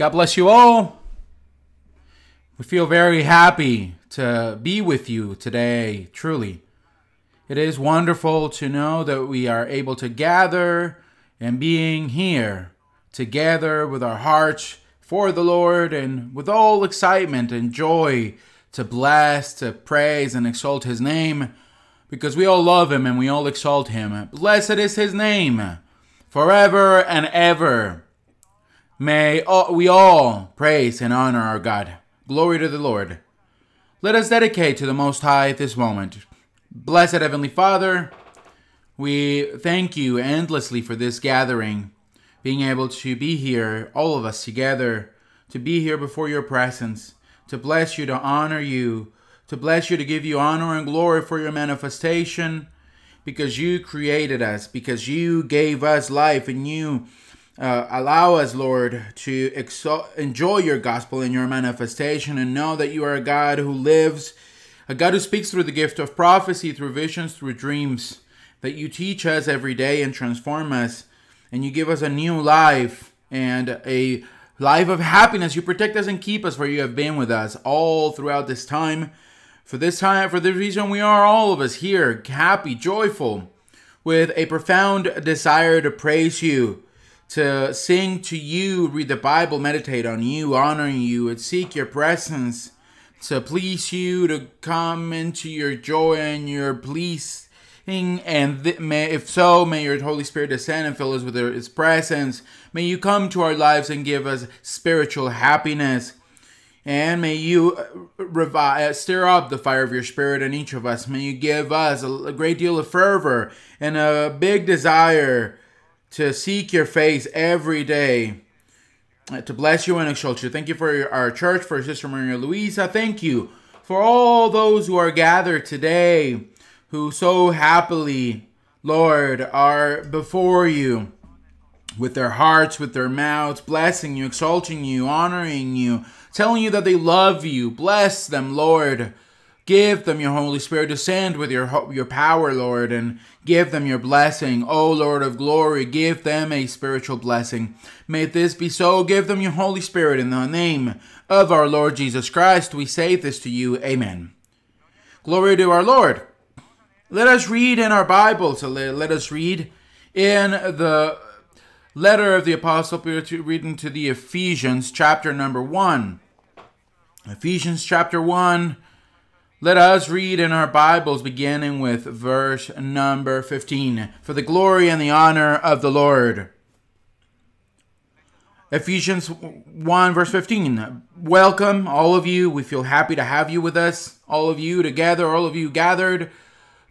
God bless you all. We feel very happy to be with you today, truly. It is wonderful to know that we are able to gather and being here together with our hearts for the Lord and with all excitement and joy to bless, to praise, and exalt His name because we all love Him and we all exalt Him. Blessed is His name forever and ever. May we all praise and honor our God. Glory to the Lord. Let us dedicate to the Most High at this moment. Blessed Heavenly Father, we thank you endlessly for this gathering, being able to be here, all of us together, to be here before your presence, to bless you, to honor you, to bless you, to give you honor and glory for your manifestation, because you created us, because you gave us life, and you uh, allow us, Lord, to exalt, enjoy your gospel and your manifestation and know that you are a God who lives, a God who speaks through the gift of prophecy, through visions, through dreams, that you teach us every day and transform us, and you give us a new life and a life of happiness. You protect us and keep us, for you have been with us all throughout this time. For this time, for the reason we are all of us here, happy, joyful, with a profound desire to praise you to sing to you, read the Bible, meditate on you, honoring you, and seek your presence, to please you, to come into your joy and your pleasing. And may, if so, may your Holy Spirit descend and fill us with His presence. May you come to our lives and give us spiritual happiness. And may you uh, revive, stir up the fire of your spirit in each of us. May you give us a great deal of fervor and a big desire to seek your face every day, uh, to bless you and exalt you. Thank you for our church, for Sister Maria Luisa. Thank you for all those who are gathered today, who so happily, Lord, are before you with their hearts, with their mouths, blessing you, exalting you, honoring you, telling you that they love you. Bless them, Lord. Give them your Holy Spirit. Descend with your, your power, Lord, and give them your blessing. O Lord of glory, give them a spiritual blessing. May this be so. Give them your Holy Spirit in the name of our Lord Jesus Christ. We say this to you. Amen. Glory to our Lord. Let us read in our Bible. Let us read in the letter of the Apostle Peter reading to the Ephesians, chapter number 1. Ephesians chapter 1 let us read in our Bibles, beginning with verse number 15. For the glory and the honor of the Lord. Ephesians 1, verse 15. Welcome, all of you. We feel happy to have you with us, all of you together, all of you gathered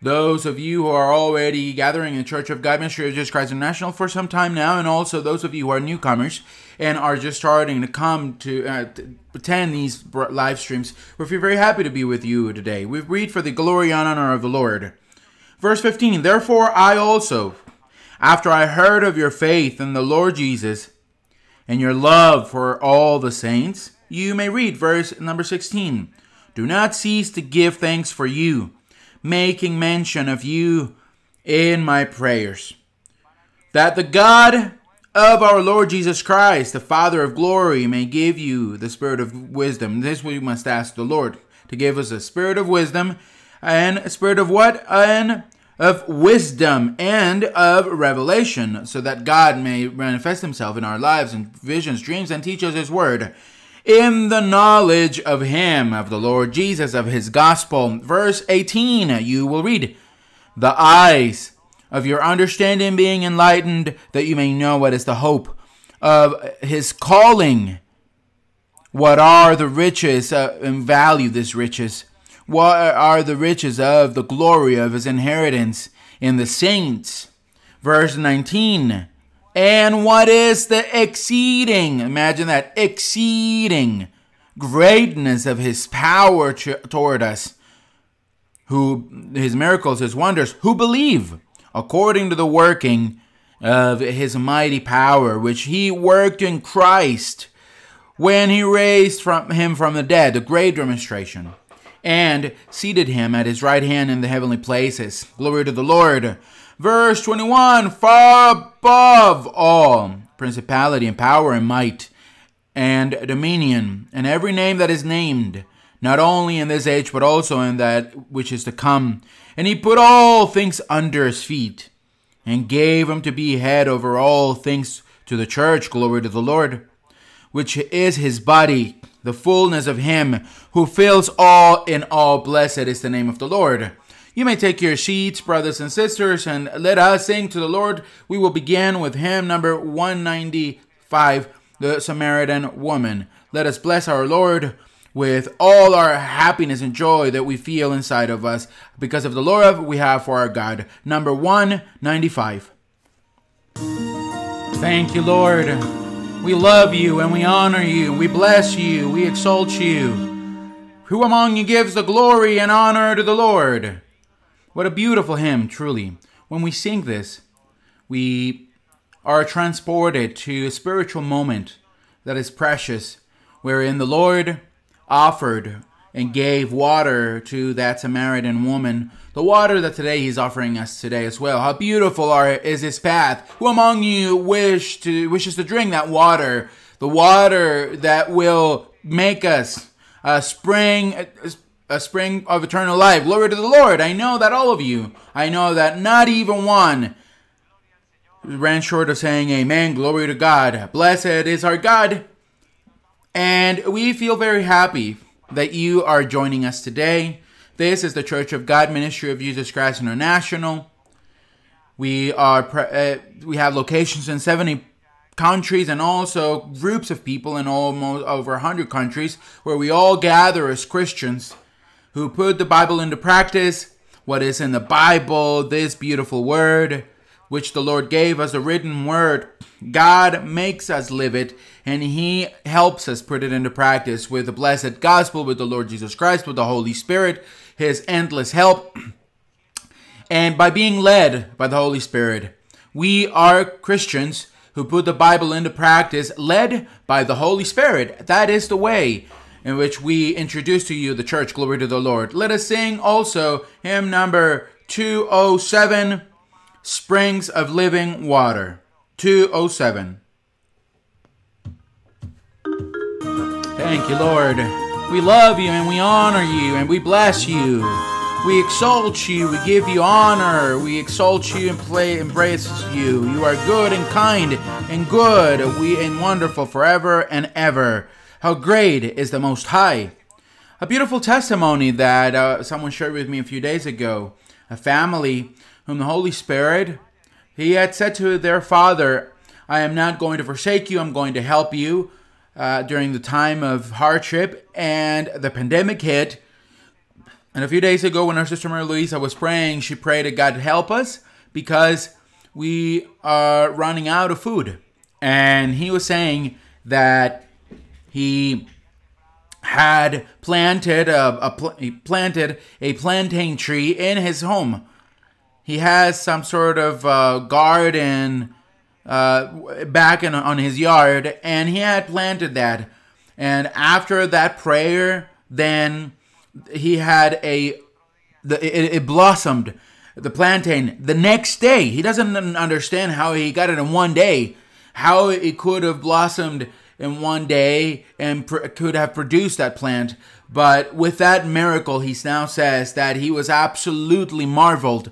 those of you who are already gathering in the Church of God Ministry of Jesus Christ International for some time now, and also those of you who are newcomers and are just starting to come to, uh, to attend these live streams, we feel very happy to be with you today. We read for the glory and honor of the Lord. Verse 15 Therefore I also, after I heard of your faith in the Lord Jesus and your love for all the saints, you may read verse number 16. Do not cease to give thanks for you making mention of you in my prayers. That the God of our Lord Jesus Christ, the Father of glory, may give you the spirit of wisdom. This we must ask the Lord to give us a spirit of wisdom and a spirit of what? And of wisdom and of revelation, so that God may manifest himself in our lives in visions, dreams, and teach us his word in the knowledge of him, of the Lord Jesus, of his gospel. Verse 18, you will read, The eyes of your understanding being enlightened, that you may know what is the hope of his calling. What are the riches uh, and value this riches? What are the riches of the glory of his inheritance in the saints? Verse 19 and what is the exceeding, imagine that, exceeding greatness of his power toward us, who his miracles, his wonders, who believe according to the working of his mighty power, which he worked in Christ when he raised from him from the dead, a great demonstration, and seated him at his right hand in the heavenly places. Glory to the Lord. Verse 21 Far above all principality and power and might and dominion, and every name that is named, not only in this age, but also in that which is to come. And he put all things under his feet, and gave him to be head over all things to the church, glory to the Lord, which is his body, the fullness of him who fills all in all. Blessed is the name of the Lord. You may take your sheets, brothers and sisters, and let us sing to the Lord. We will begin with hymn number 195, The Samaritan Woman. Let us bless our Lord with all our happiness and joy that we feel inside of us because of the love we have for our God. Number 195. Thank you, Lord. We love you and we honor you. We bless you. We exalt you. Who among you gives the glory and honor to the Lord? What a beautiful hymn, truly. When we sing this, we are transported to a spiritual moment that is precious, wherein the Lord offered and gave water to that Samaritan woman, the water that today he's offering us today as well. How beautiful are, is his path. Who among you wish to wishes to drink that water? The water that will make us a spring uh, a spring of eternal life. Glory to the Lord. I know that all of you, I know that not even one ran short of saying amen. Glory to God. Blessed is our God. And we feel very happy that you are joining us today. This is the Church of God Ministry of Jesus Christ International. We are uh, we have locations in 70 countries and also groups of people in almost over 100 countries where we all gather as Christians who put the Bible into practice, what is in the Bible, this beautiful word, which the Lord gave us, a written word. God makes us live it, and He helps us put it into practice with the blessed gospel, with the Lord Jesus Christ, with the Holy Spirit, His endless help. And by being led by the Holy Spirit, we are Christians who put the Bible into practice, led by the Holy Spirit. That is the way in which we introduce to you the church. Glory to the Lord. Let us sing also hymn number 207 Springs of Living Water. 207. Thank you, Lord. We love you and we honor you and we bless you. We exalt you, we give you honor, we exalt you and play embrace you. You are good and kind and good, we and wonderful forever and ever. How great is the Most High! A beautiful testimony that uh, someone shared with me a few days ago. A family whom the Holy Spirit, he had said to their father, I am not going to forsake you, I'm going to help you uh, during the time of hardship. And the pandemic hit. And a few days ago, when our sister Mary Louisa was praying, she prayed that God help us because we are running out of food. And he was saying that he had planted a, a pl- planted a plantain tree in his home. He has some sort of uh, garden uh, back in, on his yard, and he had planted that. And after that prayer, then he had a the, it, it blossomed the plantain the next day. He doesn't understand how he got it in one day, how it could have blossomed in one day and pr- could have produced that plant. But with that miracle, he now says that he was absolutely marveled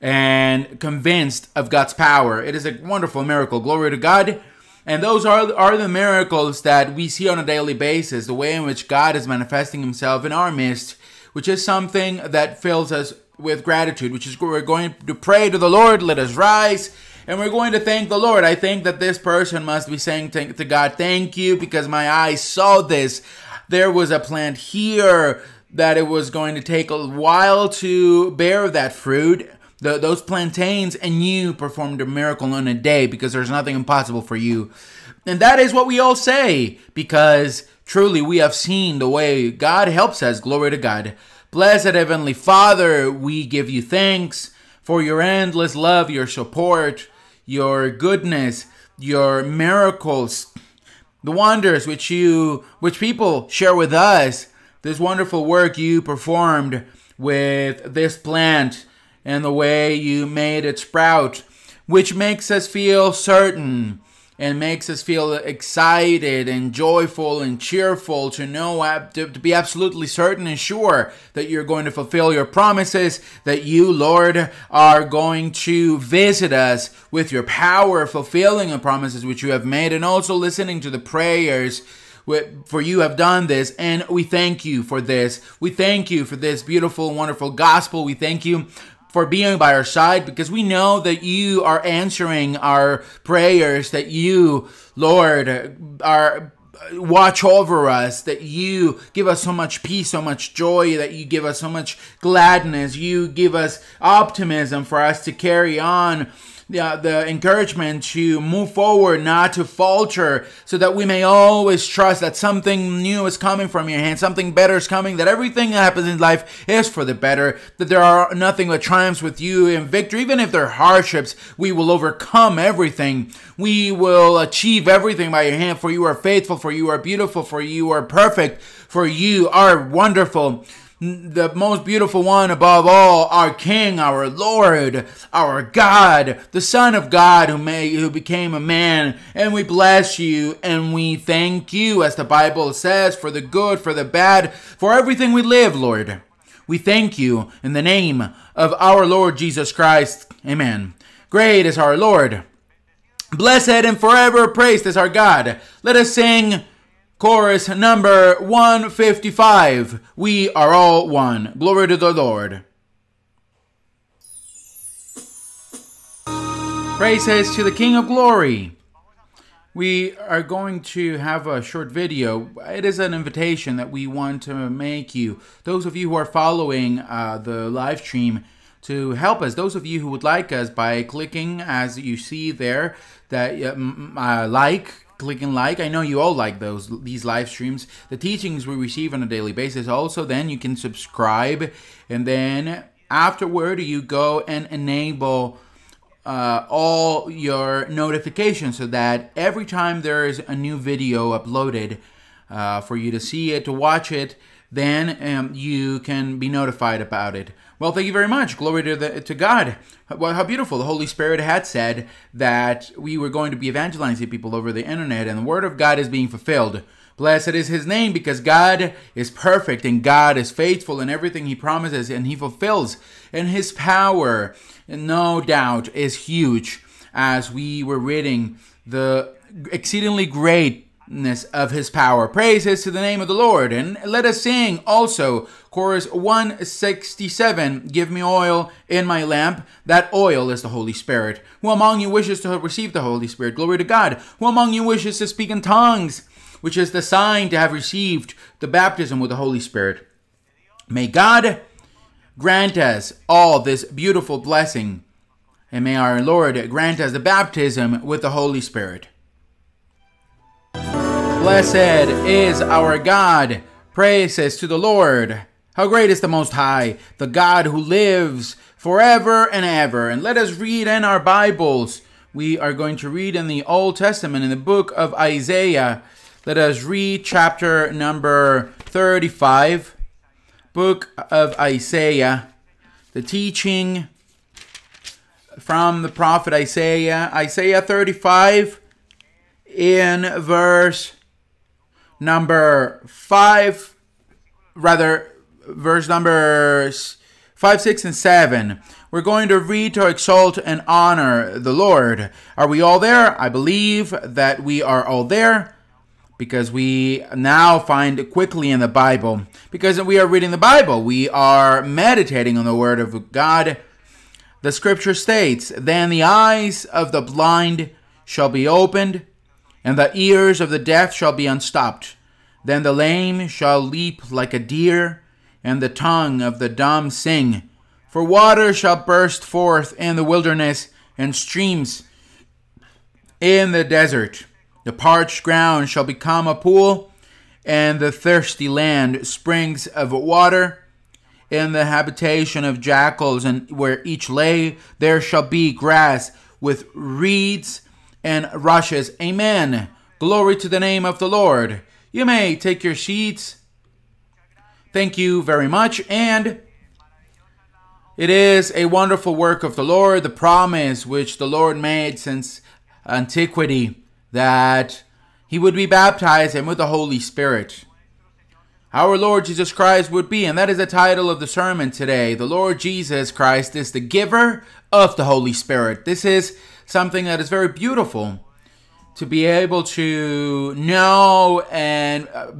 and convinced of God's power. It is a wonderful miracle. Glory to God. And those are, are the miracles that we see on a daily basis, the way in which God is manifesting himself in our midst, which is something that fills us with gratitude, which is we're going to pray to the Lord. Let us rise and we're going to thank the Lord. I think that this person must be saying to God, Thank you, because my eyes saw this. There was a plant here that it was going to take a while to bear that fruit. The, those plantains, and you performed a miracle in a day because there's nothing impossible for you. And that is what we all say because truly we have seen the way God helps us. Glory to God. Blessed Heavenly Father, we give you thanks for your endless love, your support, your goodness, your miracles, the wonders which you which people share with us, this wonderful work you performed with this plant and the way you made it sprout, which makes us feel certain and makes us feel excited and joyful and cheerful to know to, be absolutely certain and sure that you're going to fulfill your promises that you lord are going to visit us with your power fulfilling the promises which you have made and also listening to the prayers for you have done this. And we thank you for this. We thank you for this beautiful wonderful gospel. We thank you for being by our side because we know that you are answering our prayers, that you, Lord, are watch over us, that you give us so much peace, so much joy, that you give us so much gladness, you give us optimism for us to carry on the, the encouragement to move forward, not to falter, so that we may always trust that something new is coming from your hand, something better is coming, that everything that happens in life is for the better, that there are nothing but triumphs with you in victory. Even if there are hardships, we will overcome everything. We will achieve everything by your hand, for you are faithful, for you are beautiful, for you are perfect, for you are wonderful the most beautiful one above all, our King, our Lord, our God, the Son of God who made, who became a man, and we bless you and we thank you, as the Bible says, for the good, for the bad, for everything we live, Lord. We thank you in the name of our Lord Jesus Christ. Amen. Great is our Lord. Blessed and forever praised is our God. Let us sing. Chorus number 155. We are all one. Glory to the Lord. Praises to the King of Glory. We are going to have a short video. It is an invitation that we want to make you, those of you who are following uh, the live stream, to help us. Those of you who would like us by clicking, as you see there, that uh, like clicking like. I know you all like those these live streams. The teachings we receive on a daily basis. Also, then you can subscribe, and then afterward you go and enable uh, all your notifications so that every time there is a new video uploaded uh, for you to see it, to watch it, then um, you can be notified about it. Well, thank you very much. Glory to, the, to God. Well, how beautiful. The Holy Spirit had said that we were going to be evangelizing people over the internet, and the Word of God is being fulfilled. Blessed is his name because God is perfect and God is faithful in everything he promises and he fulfills. And his power, no doubt, is huge. As we were reading the exceedingly great of his power. Praises to the name of the Lord. And let us sing also chorus 167 Give me oil in my lamp. That oil is the Holy Spirit. Who among you wishes to receive the Holy Spirit? Glory to God. Who among you wishes to speak in tongues? Which is the sign to have received the baptism with the Holy Spirit. May God grant us all this beautiful blessing. And may our Lord grant us the baptism with the Holy Spirit. Blessed is our God. Praises to the Lord. How great is the Most High, the God who lives forever and ever. And let us read in our Bibles. We are going to read in the Old Testament, in the book of Isaiah. Let us read chapter number 35, book of Isaiah, the teaching from the prophet Isaiah. Isaiah 35 in verse number 5, rather, verse numbers 5, 6, and 7. We're going to read to exalt and honor the Lord. Are we all there? I believe that we are all there because we now find quickly in the Bible. Because we are reading the Bible, we are meditating on the Word of God. The scripture states, Then the eyes of the blind shall be opened and the ears of the deaf shall be unstopped. Then the lame shall leap like a deer, and the tongue of the dumb sing. For water shall burst forth in the wilderness, and streams in the desert. The parched ground shall become a pool, and the thirsty land springs of water. In the habitation of jackals, and where each lay, there shall be grass with reeds and rushes. Amen. Glory to the name of the Lord. You may take your seats. Thank you very much. And it is a wonderful work of the Lord, the promise which the Lord made since antiquity that he would be baptized and with the Holy Spirit. Our Lord Jesus Christ would be, and that is the title of the sermon today. The Lord Jesus Christ is the giver of the Holy Spirit. This is something that is very beautiful to be able to know and uh,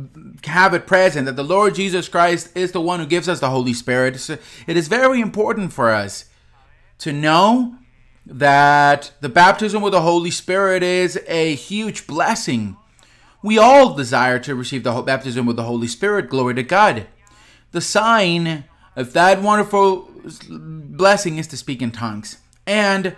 have it present that the Lord Jesus Christ is the one who gives us the Holy Spirit. So it is very important for us to know that the baptism with the Holy Spirit is a huge blessing. We all desire to receive the baptism with the Holy Spirit. Glory to God. The sign of that wonderful blessing is to speak in tongues. And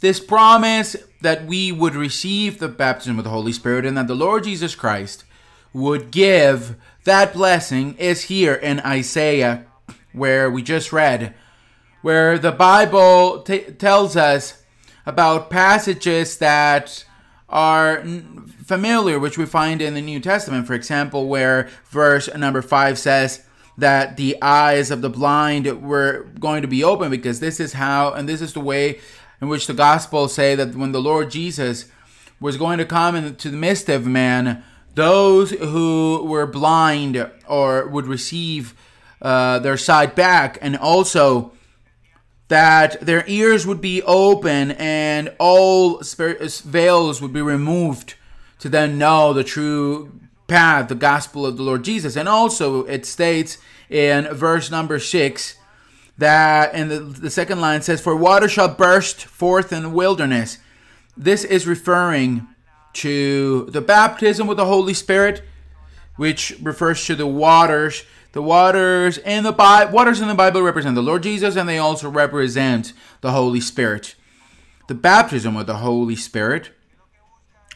this promise that we would receive the baptism with the Holy Spirit and that the Lord Jesus Christ would give that blessing is here in Isaiah, where we just read, where the Bible t- tells us about passages that are familiar, which we find in the New Testament. For example, where verse number 5 says, that the eyes of the blind were going to be open because this is how and this is the way in which the Gospels say that when the Lord Jesus was going to come into the midst of man, those who were blind or would receive uh, their sight back, and also that their ears would be open and all veils would be removed to then know the true path, the gospel of the Lord Jesus. And also, it states in verse number six that and the, the second line says for water shall burst forth in the wilderness. This is referring to the baptism with the holy spirit which refers to the waters. The waters in the Bible waters in the bible represent the lord jesus and they also represent the holy spirit. The baptism with the holy spirit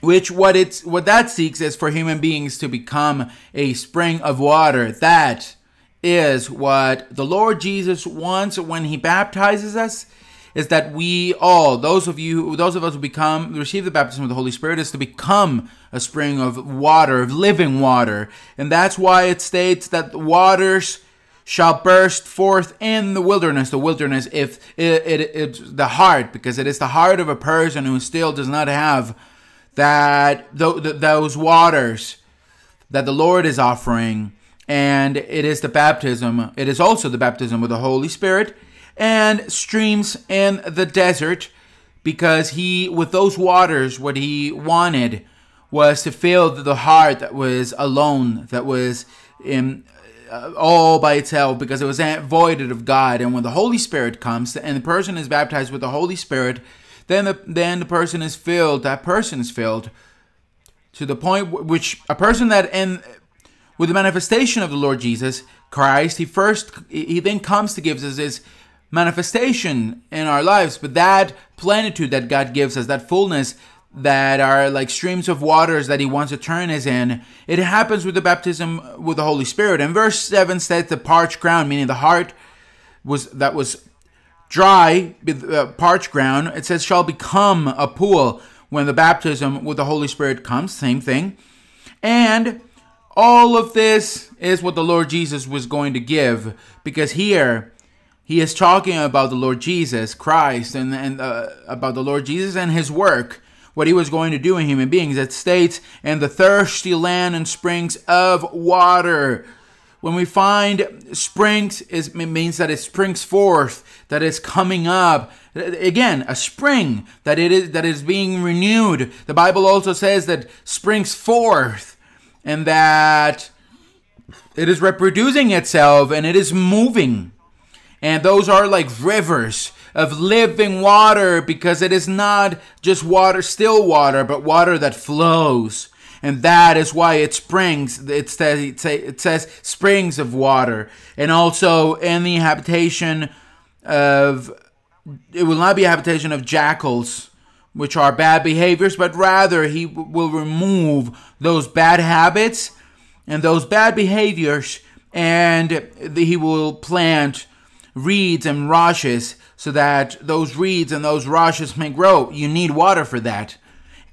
which what it's what that seeks is for human beings to become a spring of water that is what the Lord Jesus wants when he baptizes us is that we all those of you those of us who become receive the baptism of the Holy Spirit is to become a spring of water of living water. And that's why it states that the waters shall burst forth in the wilderness. The wilderness if it, it, it's the heart because it is the heart of a person who still does not have that th- those waters that the Lord is offering and it is the baptism. It is also the baptism of the Holy Spirit and streams in the desert because he, with those waters, what he wanted was to fill the heart that was alone, that was in uh, all by itself because it was voided of God. And when the Holy Spirit comes and the person is baptized with the Holy Spirit, then the, then the person is filled, that person is filled to the point which a person that in with the manifestation of the Lord Jesus Christ, he first he then comes to give us his manifestation in our lives, but that plenitude that God gives us, that fullness that are like streams of waters that he wants to turn us in, it happens with the baptism with the Holy Spirit. And verse 7 says the parched ground, meaning the heart was that was dry, uh, parched ground, it says shall become a pool when the baptism with the Holy Spirit comes, same thing. And all of this is what the Lord Jesus was going to give because here he is talking about the Lord Jesus Christ and, and uh, about the Lord Jesus and his work, what he was going to do in human beings. It states, and the thirsty land and springs of water. When we find springs, it means that it springs forth, that it's coming up. Again, a spring that it is that is being renewed. The Bible also says that springs forth and that it is reproducing itself and it is moving. And those are like rivers of living water because it is not just water, still water, but water that flows. And that is why it springs. It says, it says springs of water. And also in the habitation of, it will not be a habitation of jackals which are bad behaviors, but rather he will remove those bad habits and those bad behaviors, and he will plant reeds and rushes so that those reeds and those rushes may grow. You need water for that.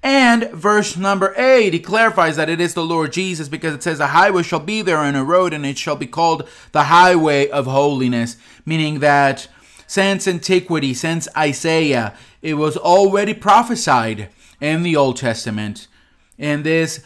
And verse number 8, he clarifies that it is the Lord Jesus because it says, A highway shall be there and a road, and it shall be called the highway of holiness. Meaning that since antiquity, since Isaiah, it was already prophesied in the Old Testament in this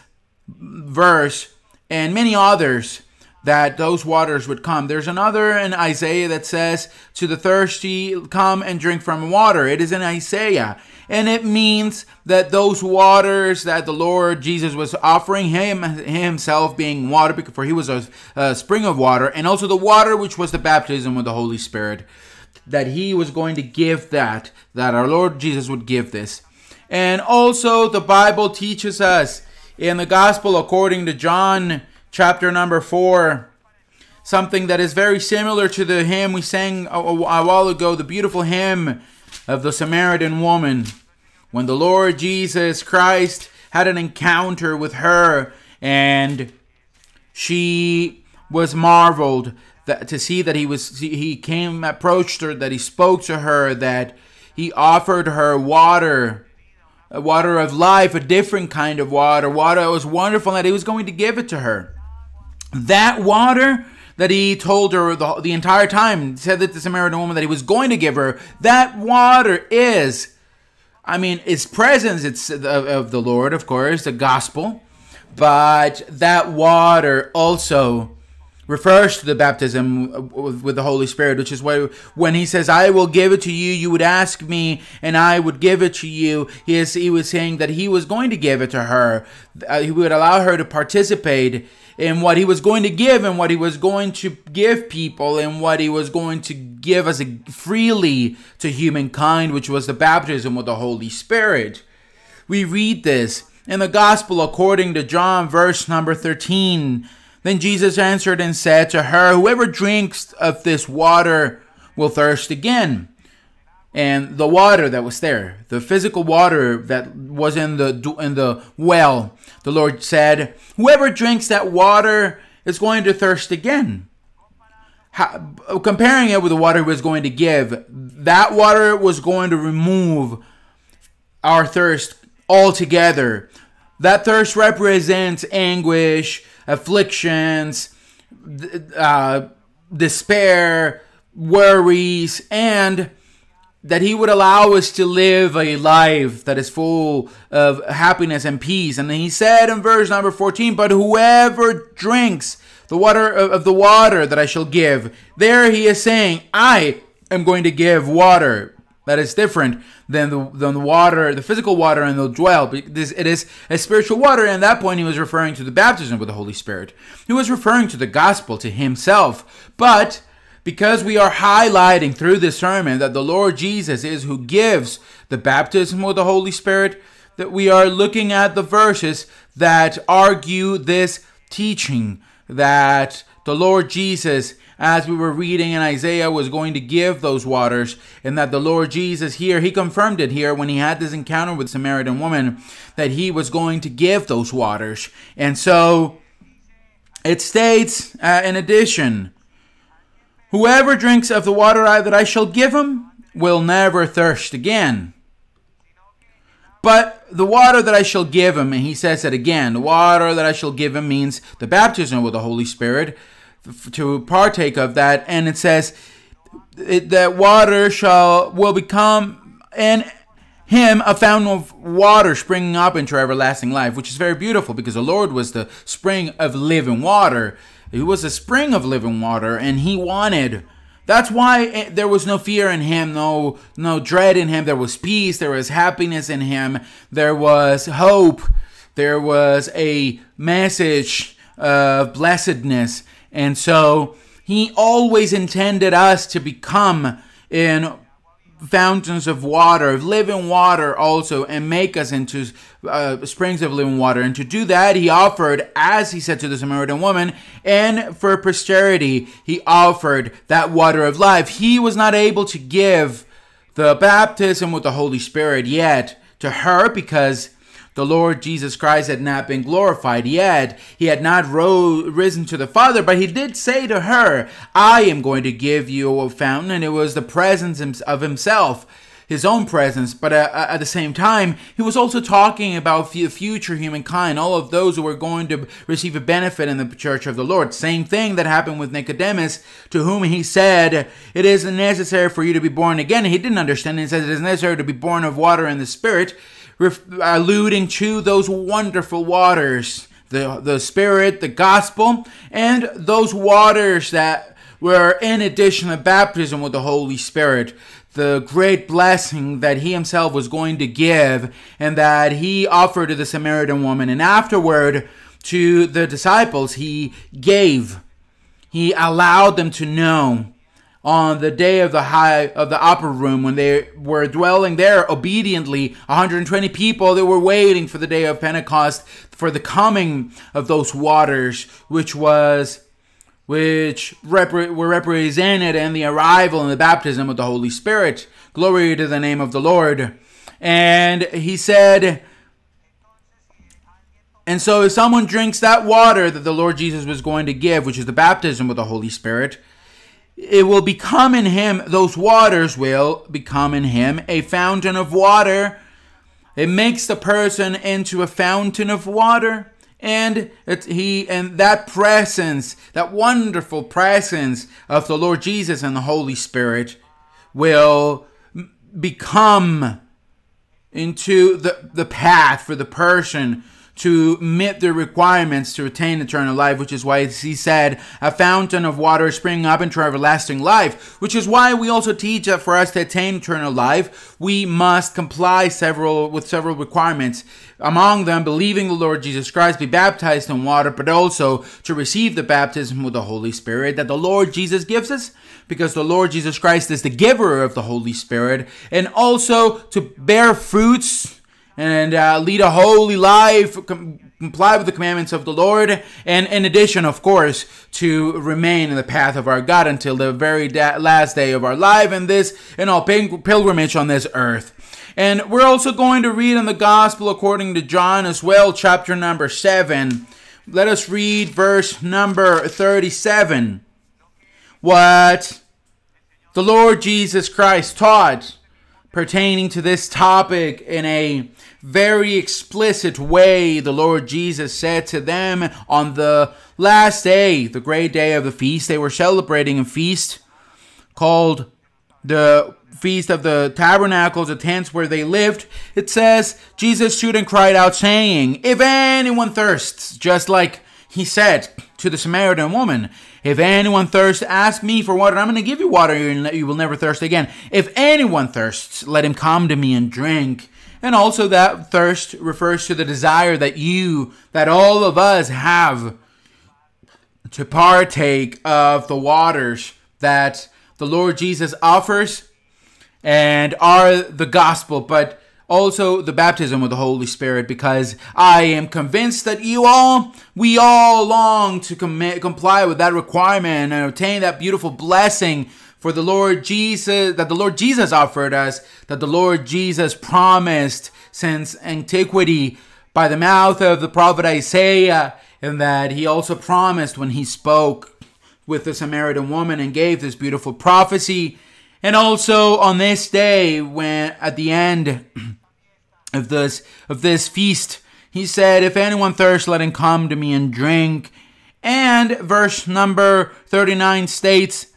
verse and many others that those waters would come. There's another in Isaiah that says, To the thirsty, come and drink from water. It is in Isaiah. And it means that those waters that the Lord Jesus was offering him himself being water, for he was a, a spring of water, and also the water which was the baptism with the Holy Spirit, that he was going to give that, that our Lord Jesus would give this. And also the Bible teaches us in the gospel according to John chapter number 4 something that is very similar to the hymn we sang a, a, while ago the beautiful hymn of the Samaritan woman when the Lord Jesus Christ had an encounter with her and she was marveled that, to see that he was he came approached her that he spoke to her that he offered her water a water of life a different kind of water water that was wonderful that he was going to give it to her. That water that he told her the, the entire time said that the Samaritan woman that he was going to give her that water is I mean, its presence it's of, of the Lord, of course, the gospel, but that water also refers to the baptism with the Holy Spirit, which is why when he says, I will give it to you, you would ask me, and I would give it to you. He, is, he was saying that he was going to give it to her. Uh, he would allow her to participate in what he was going to give and what he was going to give people and what he was going to give us freely to humankind, which was the baptism with the Holy Spirit. We read this in the Gospel according to John, verse number 13. Then Jesus answered and said to her, Whoever drinks of this water will thirst again and the water that was there, the physical water that was in the in the well, the Lord said, "Whoever drinks that water is going to thirst again." How, comparing it with the water he was going to give, that water was going to remove our thirst altogether. That thirst represents anguish, afflictions, uh, despair, worries, and that he would allow us to live a life that is full of happiness and peace. And he said in verse number 14, But whoever drinks the water of the water that I shall give, there he is saying, I am going to give water that is different than the, than the water, the physical water in the dwell. It is a spiritual water. And at that point, he was referring to the baptism with the Holy Spirit. He was referring to the gospel, to himself. But because we are highlighting through this sermon that the Lord Jesus is who gives the baptism with the Holy Spirit, that we are looking at the verses that argue this teaching that the Lord Jesus, as we were reading in Isaiah, was going to give those waters, and that the Lord Jesus here, he confirmed it here when he had this encounter with the Samaritan woman, that he was going to give those waters. And so it states, uh, in addition, Whoever drinks of the water that I shall give him will never thirst again. But the water that I shall give him, and he says it again, the water that I shall give him means the baptism with the Holy Spirit, to partake of that. And it says it, that water shall will become in him a fountain of water springing up into everlasting life, which is very beautiful because the Lord was the spring of living water. He was a spring of living water, and he wanted. That's why eh, there was no fear in him, no no dread in him. There was peace, there was happiness in him, there was hope, there was a message of blessedness, and so he always intended us to become in fountains of water, of living water also, and make us into uh, springs of living water. And to do that, he offered, as he said to the Samaritan woman, and for posterity, he offered that water of life. He was not able to give the baptism with the Holy Spirit yet to her because the Lord Jesus Christ had not been glorified yet. He had not ro- risen to the Father, but he did say to her, I am going to give you a fountain. And it was the presence of himself his own presence, but uh, uh, at the same time, he was also talking about the future humankind, all of those who were going to receive a benefit in the church of the Lord. Same thing that happened with Nicodemus, to whom he said, It is necessary for you to be born again. He didn't understand. He says, It is necessary to be born of water and the Spirit ref- alluding to those wonderful waters, the, the Spirit, the gospel, and those waters that were in addition to baptism with the Holy Spirit the great blessing that he himself was going to give and that he offered to the Samaritan woman. And afterward, to the disciples, he gave, he allowed them to know on the day of the high of the upper room when they were dwelling there obediently 120 people that were waiting for the day of pentecost for the coming of those waters which was which were represented in the arrival and the baptism of the Holy Spirit. Glory to the name of the Lord. And he said, and so if someone drinks that water that the Lord Jesus was going to give, which is the baptism with the Holy Spirit, it will become in him, those waters will become in him a fountain of water. It makes the person into a fountain of water and he and that presence that wonderful presence of the lord jesus and the holy spirit will become into the, the path for the person to meet the requirements to attain eternal life, which is why he said, a fountain of water springing up into everlasting life, which is why we also teach that for us to attain eternal life, we must comply several with several requirements. Among them, believing the Lord Jesus Christ, be baptized in water, but also to receive the baptism with the Holy Spirit that the Lord Jesus gives us, because the Lord Jesus Christ is the giver of the Holy Spirit, and also to bear fruits and uh, lead a holy life, com- comply with the commandments of the Lord, and in addition, of course, to remain in the path of our God until the very da- last day of our life and this and all pil- pilgrimage on this earth. And we're also going to read in the Gospel according to John as well, chapter number 7. Let us read verse number 37. What the Lord Jesus Christ taught pertaining to this topic in a very explicit way, the Lord Jesus said to them on the last day, the great day of the feast. They were celebrating a feast called the Feast of the Tabernacles, the tents where they lived. It says, Jesus stood and cried out, saying, If anyone thirsts, just like he said to the Samaritan woman, If anyone thirsts, ask me for water. I'm going to give you water, and you will never thirst again. If anyone thirsts, let him come to me and drink. And also that thirst refers to the desire that you, that all of us have to partake of the waters that the Lord Jesus offers and are the gospel, but also the baptism of the Holy Spirit, because I am convinced that you all, we all long to com- comply with that requirement and obtain that beautiful blessing for the Lord Jesus, that the Lord Jesus offered us, that the Lord Jesus promised since antiquity by the mouth of the prophet Isaiah, and that he also promised when he spoke with the Samaritan woman and gave this beautiful prophecy. And also on this day, when at the end of this of this feast, he said, If anyone thirsts, let him come to me and drink. And verse number 39 states,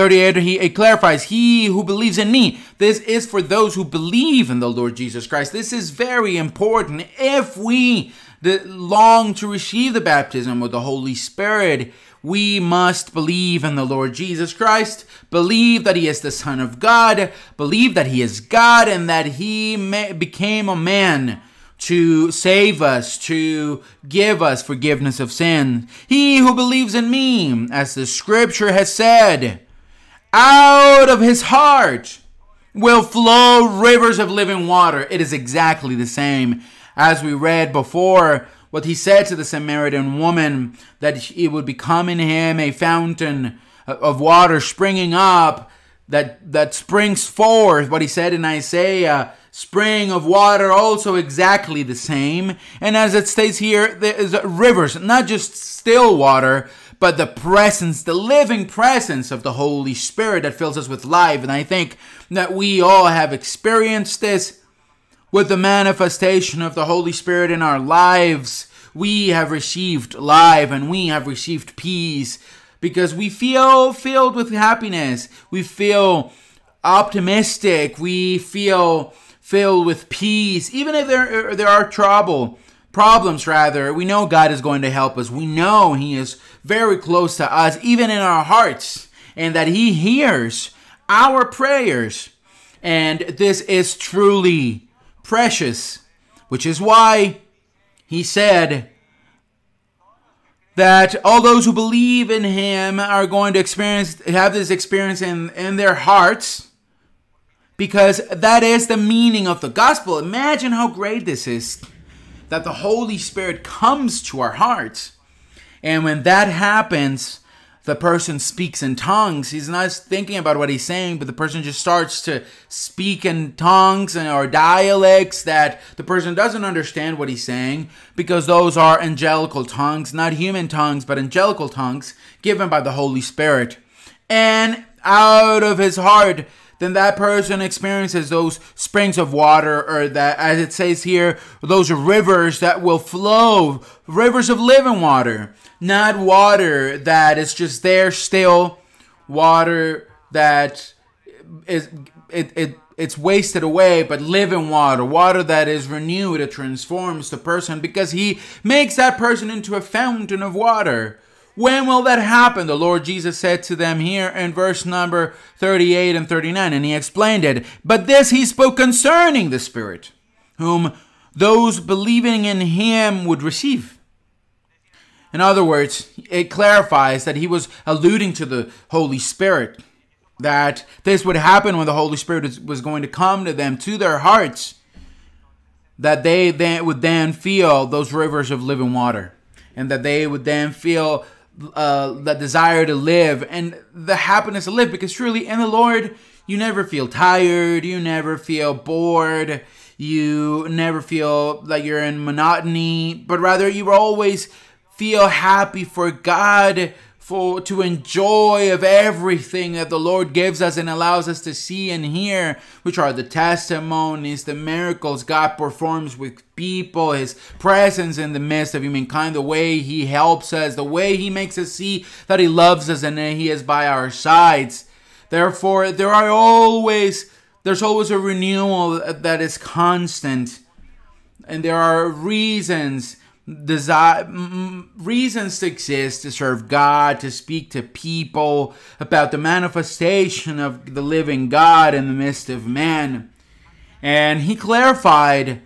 38 he clarifies he who believes in me. This is for those who believe in the lord jesus christ. This is very important. If we long to receive the baptism of the holy spirit we must believe in the lord jesus christ believe that he is the son of god believe that he is god and that he became a man to save us, to give us forgiveness of sin. He who believes in me, as the scripture has said, out of his heart will flow rivers of living water. It is exactly the same as we read before what he said to the Samaritan woman that it would become in him a fountain of water springing up that that springs forth what he said in Isaiah spring of water also exactly the same and as it states here there is rivers not just still water but the presence, the living presence of the Holy Spirit that fills us with life. And I think that we all have experienced this with the manifestation of the Holy Spirit in our lives. We have received life and we have received peace because we feel filled with happiness. We feel optimistic. We feel filled with peace, even if there there are trouble problems rather. We know god is going to help us. We know he is very close to us even in our hearts and that he hears our prayers. And this is truly precious which is why he said that all those who believe in him are going to experience have this experience in in their hearts because that is the meaning of the gospel. Imagine how great this is that the Holy Spirit comes to our hearts. And when that happens, the person speaks in tongues. He's not thinking about what he's saying, but the person just starts to speak in tongues and or dialects that the person doesn't understand what he's saying because those are angelical tongues, not human tongues, but angelical tongues given by the Holy Spirit. And out of his heart, then that person experiences those springs of water, or that, as it says here, those rivers that will flow, rivers of living water, not water that is just there still, water that is it, it it's wasted away, but living water, water that is renewed, it transforms the person because he makes that person into a fountain of water. When will that happen? The Lord Jesus said to them here in verse number 38 and 39, and he explained it. But this he spoke concerning the Spirit, whom those believing in him would receive. In other words, it clarifies that he was alluding to the Holy Spirit, that this would happen when the Holy Spirit was going to come to them, to their hearts, that they then would then feel those rivers of living water, and that they would then feel uh, the desire to live and the happiness to live because truly in the Lord you never feel tired, you never feel bored, you never feel like you're in monotony, but rather you always feel happy for God for to enjoy of everything that the Lord gives us and allows us to see and hear, which are the testimonies, the miracles God performs with people, His presence in the midst of humankind, the way He helps us, the way He makes us see that He loves us and that He is by our sides. Therefore, there are always there's always a renewal that is constant, and there are reasons desire reasons to exist to serve God, to speak to people about the manifestation of the living God in the midst of man. And he clarified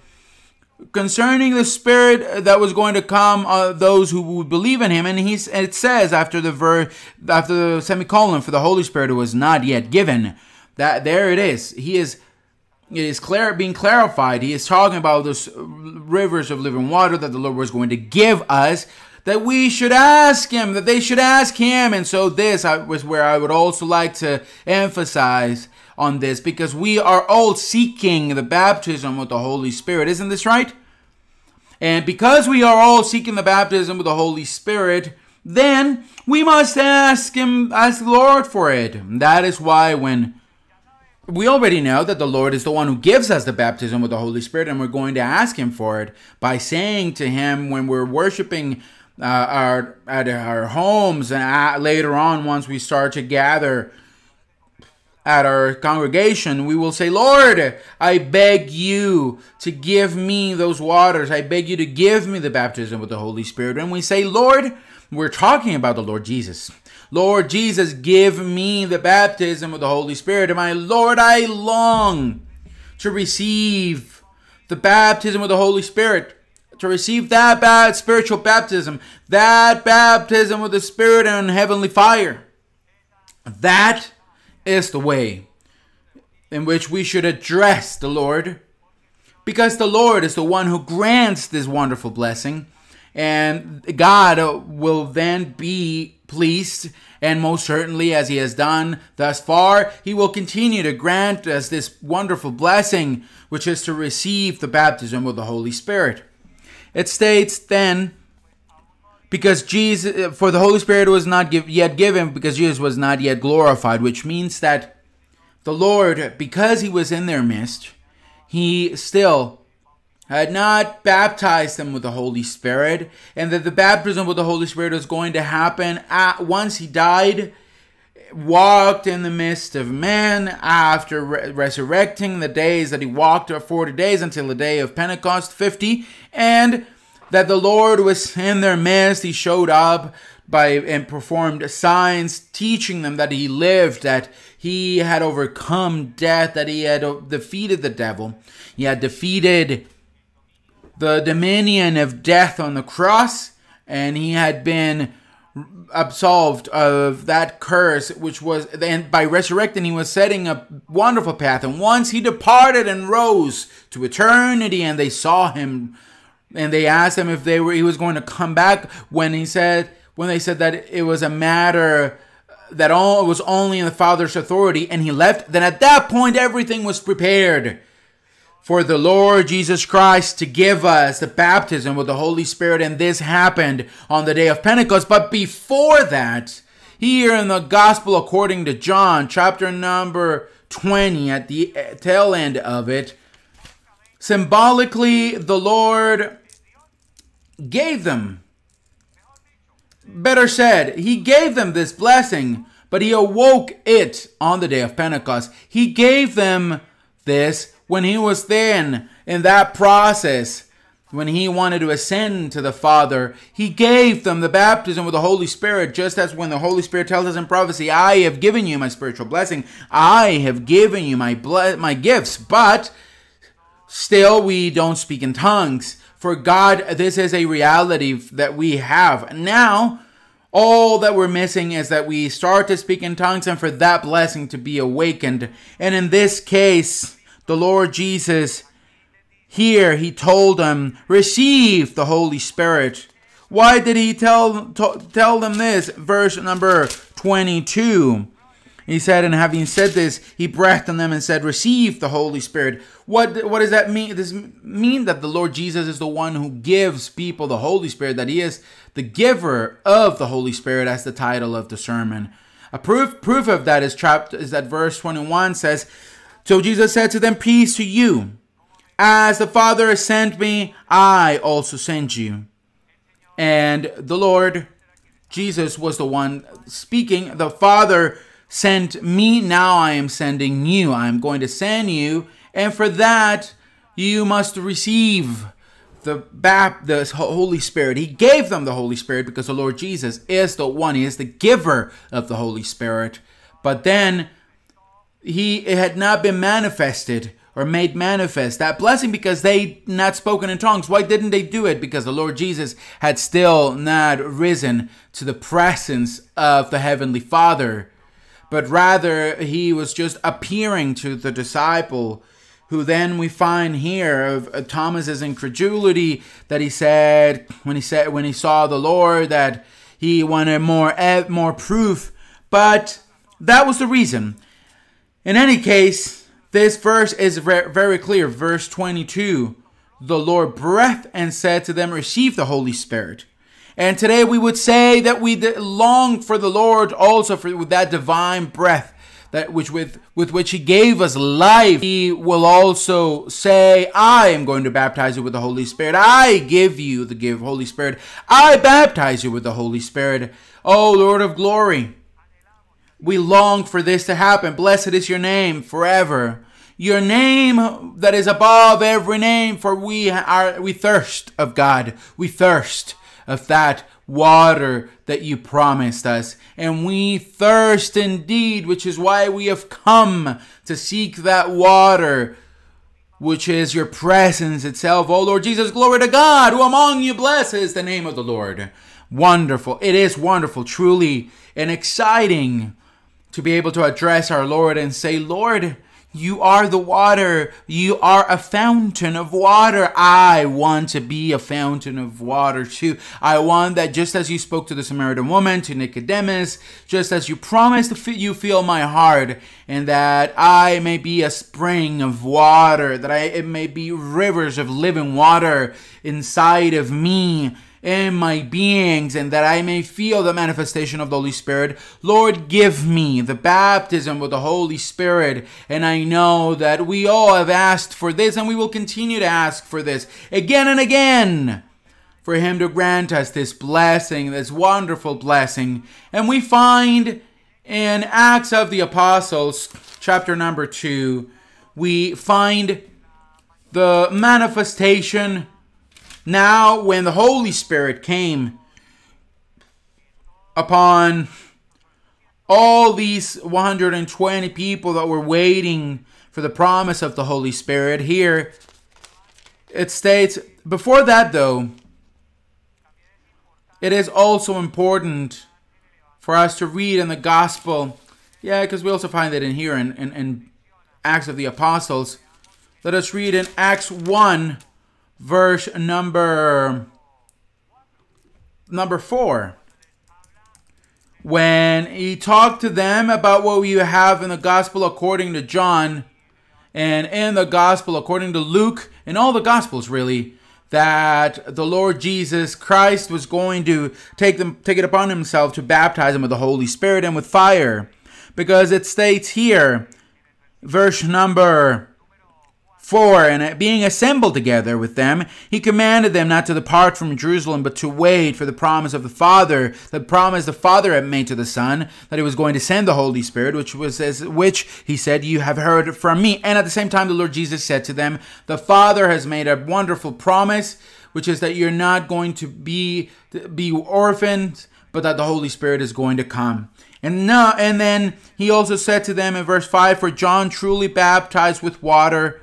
concerning the spirit that was going to come uh, those who would believe in him. And he it says after the ver after the semicolon for the holy spirit was not yet given. That there it is. He is it is clear being clarified. He is talking about those rivers of living water that the Lord was going to give us. That we should ask Him, that they should ask Him. And so, this was where I would also like to emphasize on this because we are all seeking the baptism with the Holy Spirit. Isn't this right? And because we are all seeking the baptism with the Holy Spirit, then we must ask Him, ask the Lord for it. That is why when we already know that the Lord is the one who gives us the baptism with the Holy Spirit, and we're going to ask Him for it by saying to Him when we're worshiping uh, our at our homes, and at, later on, once we start to gather at our congregation, we will say, Lord, I beg you to give me those waters. I beg you to give me the baptism with the Holy Spirit. And we say, Lord, we're talking about the Lord Jesus. Lord Jesus, give me the baptism of the Holy Spirit. And my Lord, I long to receive the baptism of the Holy Spirit, to receive that bad spiritual baptism, that baptism with the Spirit and heavenly fire. That is the way in which we should address the Lord, because the Lord is the one who grants this wonderful blessing, and God will then be pleased, and most certainly, as He has done thus far, He will continue to grant us this wonderful blessing, which is to receive the baptism of the Holy Spirit. It states then, because Jesus, for the Holy Spirit was not give, yet given, because Jesus was not yet glorified, which means that the Lord, because He was in their midst, He still had not baptized them with the Holy Spirit, and that the baptism with the Holy Spirit was going to happen at, once he died, walked in the midst of men after re- resurrecting the days that he walked 40 days until the day of Pentecost 50 and that the Lord was in their midst. He showed up by and performed signs teaching them that he lived that he had overcome death that he had defeated the devil. He had defeated the dominion of death on the cross and he had been absolved of that curse, which was then by resurrecting, he was setting a wonderful path. And once he departed and rose to eternity, and they saw him, and they asked him if they were he was going to come back. When he said, when they said that it was a matter that all was only in the Father's authority, and he left, then at that point everything was prepared for the Lord Jesus Christ to give us the baptism with the Holy Spirit, and this happened on the day of Pentecost. But before that, here in the Gospel according to John, chapter number 20, at the tail end of it, symbolically, the Lord gave them, better said, He gave them this blessing, but He awoke it on the day of Pentecost. He gave them this when he was then in that process, when he wanted to ascend to the Father, he gave them the baptism with the Holy Spirit, just as when the Holy Spirit tells us in prophecy, I have given you my spiritual blessing, I have given you my ble- my gifts, but still we don't speak in tongues. For God, this is a reality that we have. Now, all that we're missing is that we start to speak in tongues and for that blessing to be awakened. And in this case, the Lord Jesus here he told them receive the Holy Spirit. Why did he tell tell them this? Verse number 22. He said, and having said this, he breathed on them and said, Receive the Holy Spirit. What, what does that mean? Does mean that the Lord Jesus is the one who gives people the Holy Spirit, that he is the giver of the Holy Spirit, as the title of the sermon. A proof, proof of that is trapped is that verse 21 says, so Jesus said to them, Peace to you. As the Father has sent me, I also send you. And the Lord Jesus was the one speaking. The Father sent me, now I am sending you. I am going to send you. And for that, you must receive the bap- the Holy Spirit. He gave them the Holy Spirit because the Lord Jesus is the one. He is the giver of the Holy Spirit. But then he had not been manifested or made manifest that blessing because they not spoken in tongues. Why didn't they do it? Because the lord jesus had still not risen to the presence of the heavenly father but rather he was just appearing to the disciple who then we find here of uh, thomas's incredulity that he said when he said when he saw the lord that he wanted more eh, more proof. But that was the reason in any case, this verse is very clear. Verse 22 The Lord breathed and said to them, Receive the Holy Spirit. And today we would say that we long for the Lord also for with that divine breath that which with with which he gave us life he will also say i am going to baptize you with the holy spirit i give you the gift holy spirit i baptize you with the holy spirit oh lord of glory we long for this to happen. Blessed is your name forever. Your name that is above every name, for we are we thirst of God. We thirst of that water that you promised us. And we thirst indeed, which is why we have come to seek that water, which is your presence itself. Oh Lord Jesus, glory to God, who among you blesses the name of the Lord. Wonderful. It is wonderful, truly, and exciting to be able to address our Lord and say, Lord, you are the water. You are a fountain of water. I want to be a fountain of water too. I want that just as you spoke to the Samaritan woman, to Nicodemus, just as you promised you feel my heart, and that I may be a spring of water, that I, it may be rivers of living water inside of me in my beings and that I may feel the manifestation of the Holy Spirit. Lord, give me the baptism with the Holy Spirit. And I know that we all have asked for this and we will continue to ask for this again and again for Him to grant us this blessing, this wonderful blessing. And we find In Acts of the Apostles, chapter number 2, we find the manifestation now when the Holy Spirit came upon all these 120 people that were waiting for the promise of the Holy Spirit. Here it states, before that though, it is also important for us to read in the gospel. Yeah, because we also find that in here in, in, in Acts of the Apostles. Let us read in Acts 1, verse number number 4 when he talked to them about what we have in the gospel according to John and in the gospel according to Luke and all the gospels really that the Lord Jesus Christ was going to take them take it upon himself to baptize them with the Holy Spirit and with fire. Because it states here verse number 4 And uh, being assembled together with them, he commanded them not to depart from Jerusalem, but to wait for the promise of the Father, the promise the Father had made to the Son, that he was going to send the Holy Spirit, which was as which he said, You have heard from me. And at the same time, the Lord Jesus said to them, The Father has made a wonderful promise, which is that you're not going to be be orphans, but that the Holy Spirit is going to come. And now and then he also said to them in verse 5 For John truly baptized with water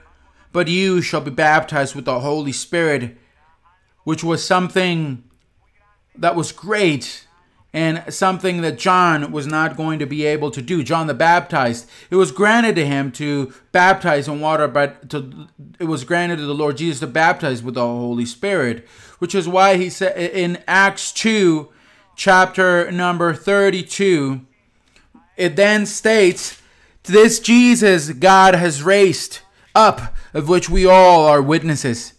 but you shall be baptized with the Holy Spirit, which was something that was great and something that John was not going to be able to do. John the Baptist, it was granted to him to baptize in water, but to, it was granted to the Lord Jesus to baptize with the Holy Spirit, which is why he said in Acts 2, chapter number 32, it then states, This Jesus God has raised up of which we all are witnesses.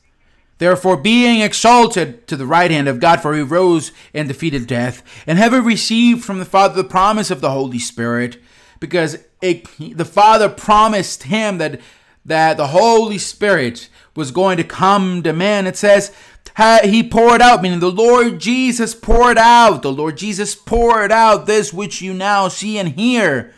Therefore, being exalted to the right hand of God, for he rose and defeated death, and having received from the Father the promise of the Holy Spirit, because it, the Father promised him that that the Holy Spirit was going to come to man. It says he poured out, meaning the Lord Jesus poured out. The Lord Jesus poured out this which you now see and hear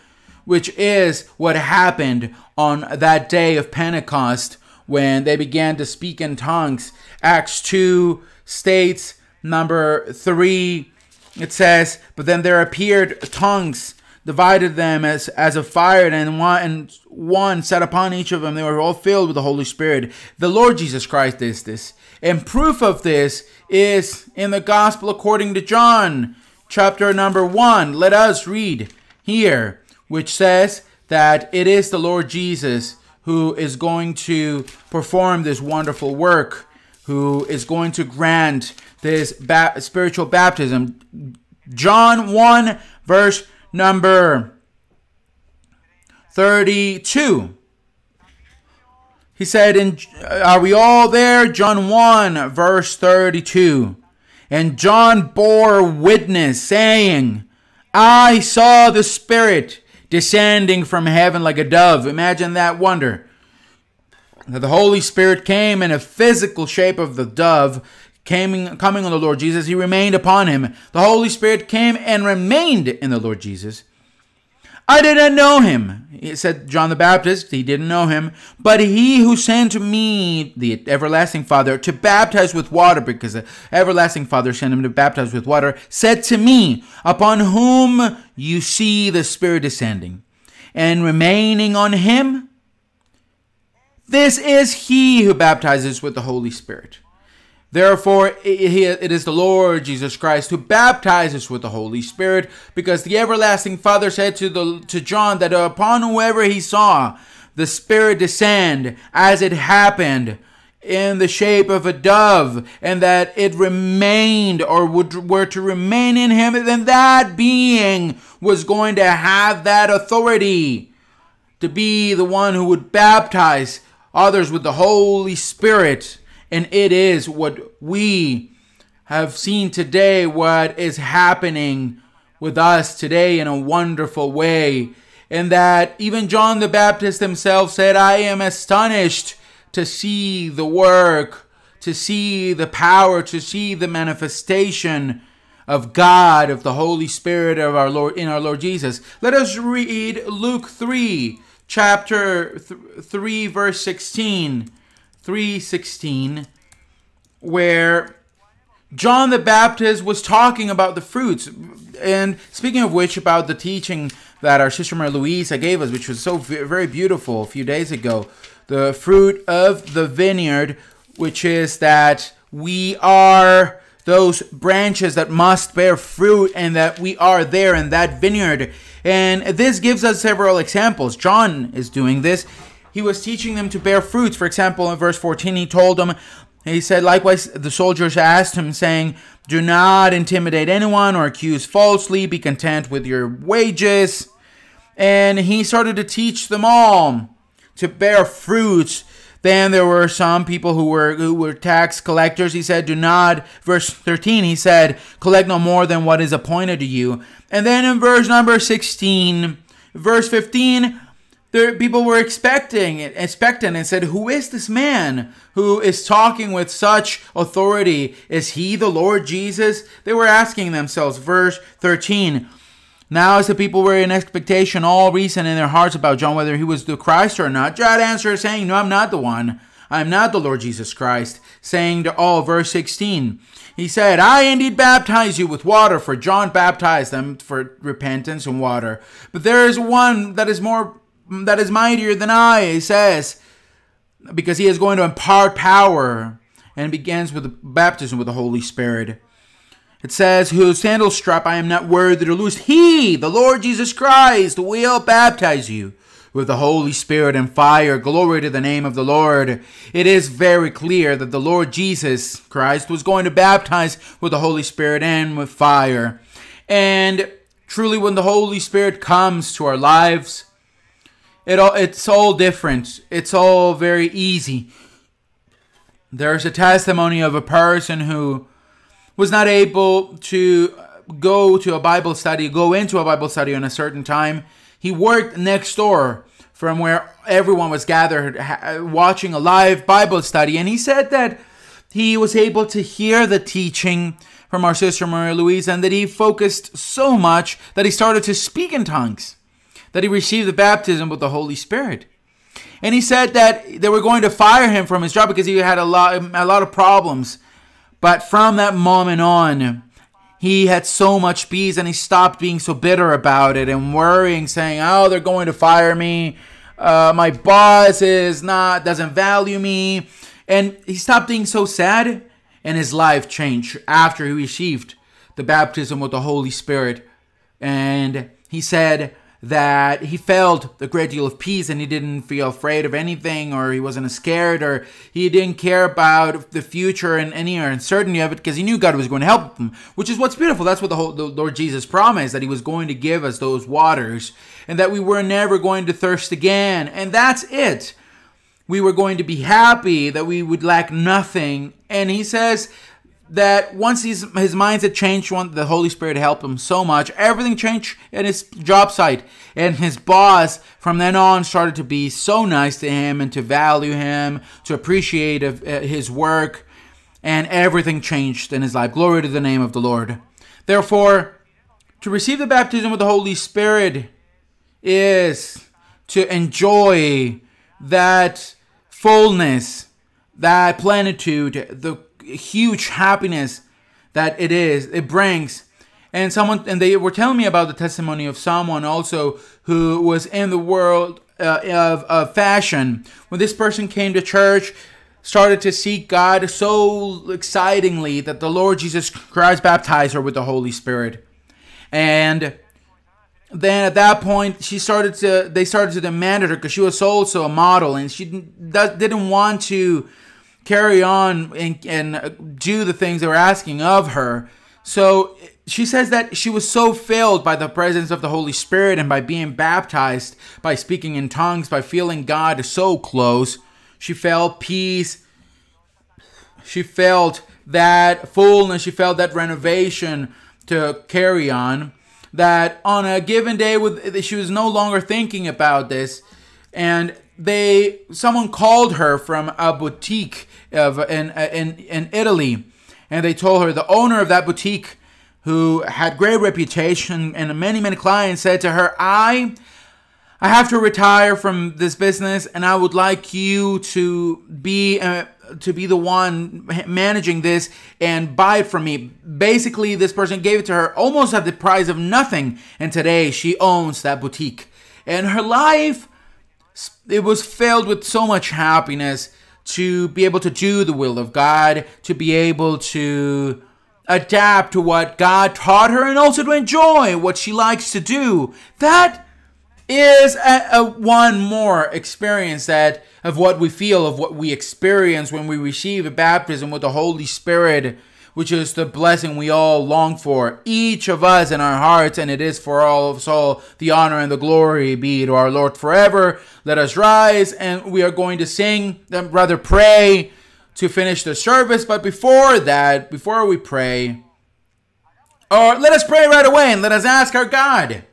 which is what happened on that day of Pentecost when they began to speak in tongues. Acts 2 states, number 3, it says, But then there appeared tongues, divided them as, as a fire, and one, and one sat upon each of them. They were all filled with the Holy Spirit. The Lord Jesus Christ is this. And proof of this is in the Gospel according to John, chapter number 1. Let us read here which says that it is the Lord Jesus who is going to perform this wonderful work, who is going to grant this ba- spiritual baptism. John 1, verse number 32. He said, in, uh, Are we all there? John 1, verse 32. And John bore witness, saying, I saw the Spirit descending from heaven like a dove. Imagine that wonder. That the Holy Spirit came in a physical shape of the dove, came, coming on the Lord Jesus. He remained upon him. The Holy Spirit came and remained in the Lord Jesus. I did not know him. Said John the Baptist, he didn't know him. But he who sent me, the everlasting Father, to baptize with water, because the everlasting Father sent him to baptize with water, said to me, Upon whom you see the Spirit descending and remaining on him, this is he who baptizes with the Holy Spirit. Therefore, it is the Lord Jesus Christ who baptizes with the Holy Spirit, because the everlasting Father said to, the, to John that upon whoever he saw the Spirit descend, as it happened in the shape of a dove, and that it remained or would were to remain in him, then that being was going to have that authority to be the one who would baptize others with the Holy Spirit and it is what we have seen today, what is happening with us today in a wonderful way. And that even John the Baptist himself said, I am astonished to see the work, to see the power, to see the manifestation of God, of the Holy Spirit of our Lord in our Lord Jesus. Let us read Luke 3, chapter th- 3 verse 16. 3:16 where John the Baptist was talking about the fruits. And speaking of which, about the teaching that our sister Maria Luisa gave us, which was so very beautiful a few days ago, the fruit of the vineyard, which is that we are those branches that must bear fruit and that we are there in that vineyard. And this gives us several examples. John is doing this. He was teaching them to bear fruits. For example, in verse 14, he told them, he said, likewise, the soldiers asked him, saying, Do not intimidate anyone or accuse falsely, be content with your wages. And he started to teach them all to bear fruits. Then there were some people who were who were tax collectors. He said, "Do not." Verse 13, he said, "Collect no more than what is appointed to you." And then in verse number 16, verse 15, there people were expecting expectant and said, "Who is this man who is talking with such authority? Is he the Lord Jesus?" They were asking themselves. Verse 13. Now, as the people were in expectation, all reason in their hearts about John whether he was the Christ or not, John answered, saying, No, I'm not the one. I am not the Lord Jesus Christ. Saying to all, verse 16, he said, I indeed baptize you with water, for John baptized them for repentance and water. But there is one that is more that is mightier than I, he says, because he is going to impart power and begins with the baptism with the Holy Spirit. It says, Whose sandal strap I am not worthy to loose. He, the Lord Jesus Christ, will baptize you with the Holy Spirit and fire. Glory to the name of the Lord. It is very clear that the Lord Jesus Christ was going to baptize with the Holy Spirit and with fire. And truly, when the Holy Spirit comes to our lives, it all it's all different. It's all very easy. There's a testimony of a person who was not able to go to a Bible study, go into a Bible study on a certain time. He worked next door from where everyone was gathered watching a live Bible study, and he said that he was able to hear the teaching from our sister Maria Louise and that he focused so much that he started to speak in tongues that he received the baptism with the Holy Spirit. And he said that they were going to fire him from his job because he had a lot, a lot of problems. But from that moment on, he had so much peace and he stopped being so bitter about it and worrying, saying, "Oh, they're going to fire me. Uh, my boss is not doesn't value me," and he stopped being so sad. And his life changed after he received the baptism with the Holy Spirit. And he said, that he felt a great deal of peace and he didn't feel afraid of anything or he wasn't scared or he didn't care about the future and any uncertainty of it because he knew God was going to help him, which is what's beautiful. That's what the, whole, the Lord Jesus promised that he was going to give us those waters and that we were never going to thirst again. And that's it. We were going to be happy, that we would lack nothing. And he says that once his, his mindset changed, when the Holy Spirit helped him so much, everything changed at his job site. And his boss, from then on, started to be so nice to him and to value him, to appreciate uh, his work. And everything changed in his life. Glory to the name of the Lord. Therefore, to receive the baptism of the Holy Spirit is to enjoy that fullness, that plenitude, the huge happiness that it is, it brings. And someone, and they were telling me about the testimony of someone also who was in the world uh, of, of fashion. When this person came to church, started to seek God so excitingly that the Lord Jesus Christ baptized her with the Holy Spirit. And then at that point, she started to, they started to demand her because she was also a model and she didn't, didn't want to carry on and, and do the things they were asking of her. So she says that she was so filled by the presence of the Holy Spirit and by being baptized, by speaking in tongues, by feeling God so close. She felt peace. She felt that fullness. She felt that renovation to carry on. That on a given day, with she was no longer thinking about this, and they someone called her from a boutique of in in in Italy, and they told her the owner of that boutique who had great reputation and many, many clients, said to her, I I have to retire from this business and I would like you to be uh, to be the one managing this and buy it from me. Basically, this person gave it to her almost at the price of nothing and today she owns that boutique. And her life it was filled with so much happiness to be able to do the will of God, to be able to adapt to what God taught her and also to enjoy what she likes to do. That is a, a, one more experience that of what we feel of what we experience when we receive a baptism with the Holy Spirit which is the blessing we all long for, each of us in our hearts, and it is for all of us all the honor and the glory be to our Lord forever. Let us rise, and we are going to sing, rather pray to finish the service. But before that, before we pray, or let us pray right away and let us ask our God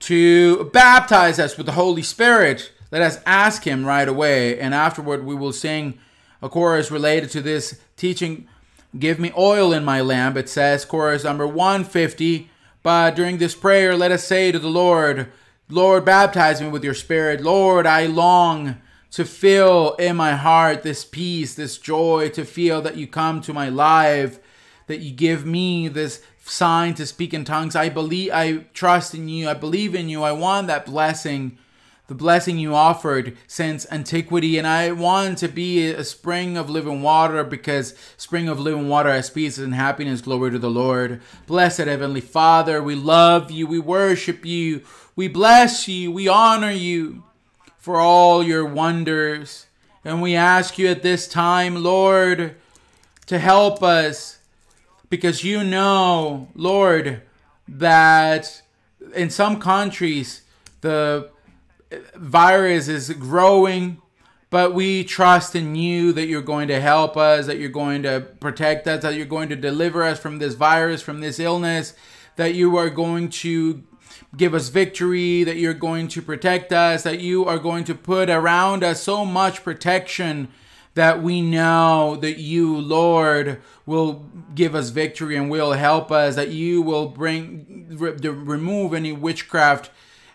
to baptize us with the Holy Spirit. Let us ask Him right away, and afterward we will sing a chorus related to this teaching, Give me oil in my lamp. It says, chorus number 150. But during this prayer, let us say to the Lord, Lord, baptize me with your spirit. Lord, I long to feel in my heart this peace, this joy, to feel that you come to my life, that you give me this sign to speak in tongues. I believe, I trust in you. I believe in you. I want that blessing the blessing you offered since antiquity. And I want to be a spring of living water because spring of living water has peace and happiness. Glory to the Lord. Blessed Heavenly Father, we love you. We worship you. We bless you. We honor you for all your wonders. And we ask you at this time, Lord, to help us because you know, Lord, that in some countries, the virus is growing, but we trust in you that you're going to help us, that you're going to protect us, that you're going to deliver us from this virus, from this illness, that you are going to give us victory, that you're going to protect us, that you are going to put around us so much protection that we know that you, Lord, will give us victory and will help us, that you will bring, re- remove any witchcraft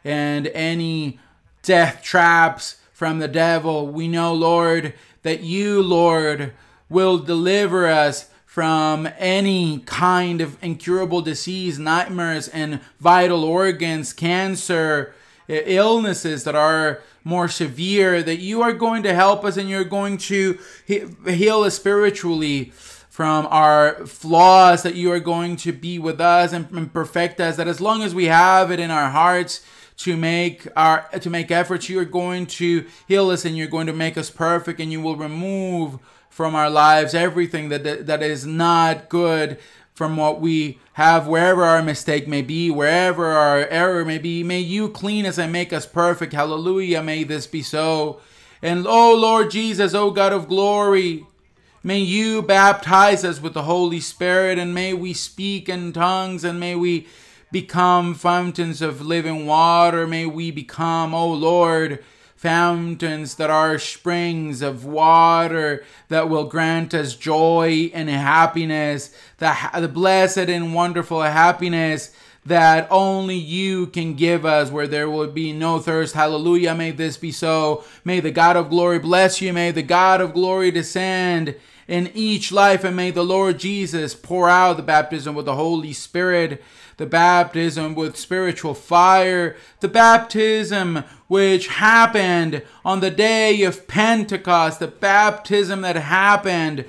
and any death traps from the devil. We know, Lord, that you, Lord, will deliver us from any kind of incurable disease, nightmares, and vital organs, cancer, illnesses that are more severe, that you are going to help us and you're going to heal us spiritually from our flaws, that you are going to be with us and perfect us, that as long as we have it in our hearts, to make our to make efforts. You are going to heal us and you're going to make us perfect and you will remove from our lives everything that that is not good from what we have wherever our mistake may be wherever our error may be. May you clean us and make us perfect. Hallelujah. May this be so. And oh lord jesus oh god of glory May you baptize us with the Holy Spirit, and may we speak in tongues, and may we become fountains of living water. May we become, O Lord, fountains that are springs of water that will grant us joy and happiness, the, the blessed and wonderful happiness that only you can give us, where there will be no thirst. Hallelujah. May this be so. May the God of glory bless you. May the God of glory descend in each life, and may the Lord Jesus pour out the baptism with the Holy Spirit the baptism with spiritual fire, the baptism which happened on the day of Pentecost, the baptism that happened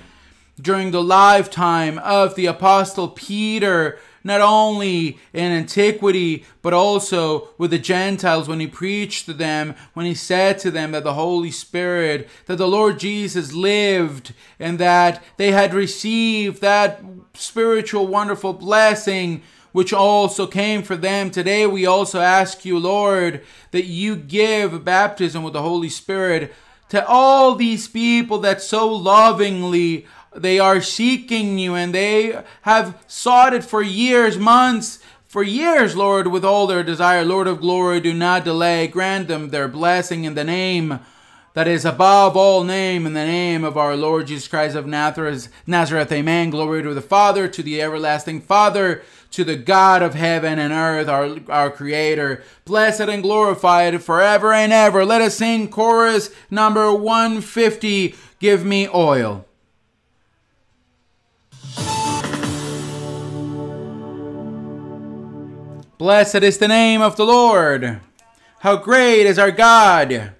during the lifetime of the Apostle Peter, not only in antiquity, but also with the Gentiles when he preached to them, when he said to them that the Holy Spirit, that the Lord Jesus lived, and that they had received that spiritual wonderful blessing which also came for them. Today we also ask you, Lord, that you give baptism with the Holy Spirit to all these people that so lovingly they are seeking you and they have sought it for years, months, for years, Lord, with all their desire. Lord of glory, do not delay. Grant them their blessing in the name that is above all name in the name of our Lord Jesus Christ of Nazareth. Nazareth, amen. Glory to the Father, to the everlasting Father, to the God of heaven and earth, our, our Creator, blessed and glorified forever and ever. Let us sing chorus number 150 Give me oil. Blessed is the name of the Lord. How great is our God!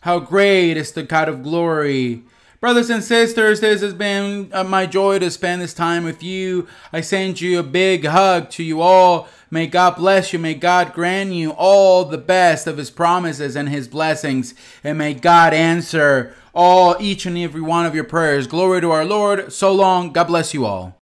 How great is the God of glory! Brothers and sisters, this has been uh, my joy to spend this time with you. I send you a big hug to you all. May God bless you. May God grant you all the best of His promises and His blessings. And may God answer all, each and every one of your prayers. Glory to our Lord. So long. God bless you all.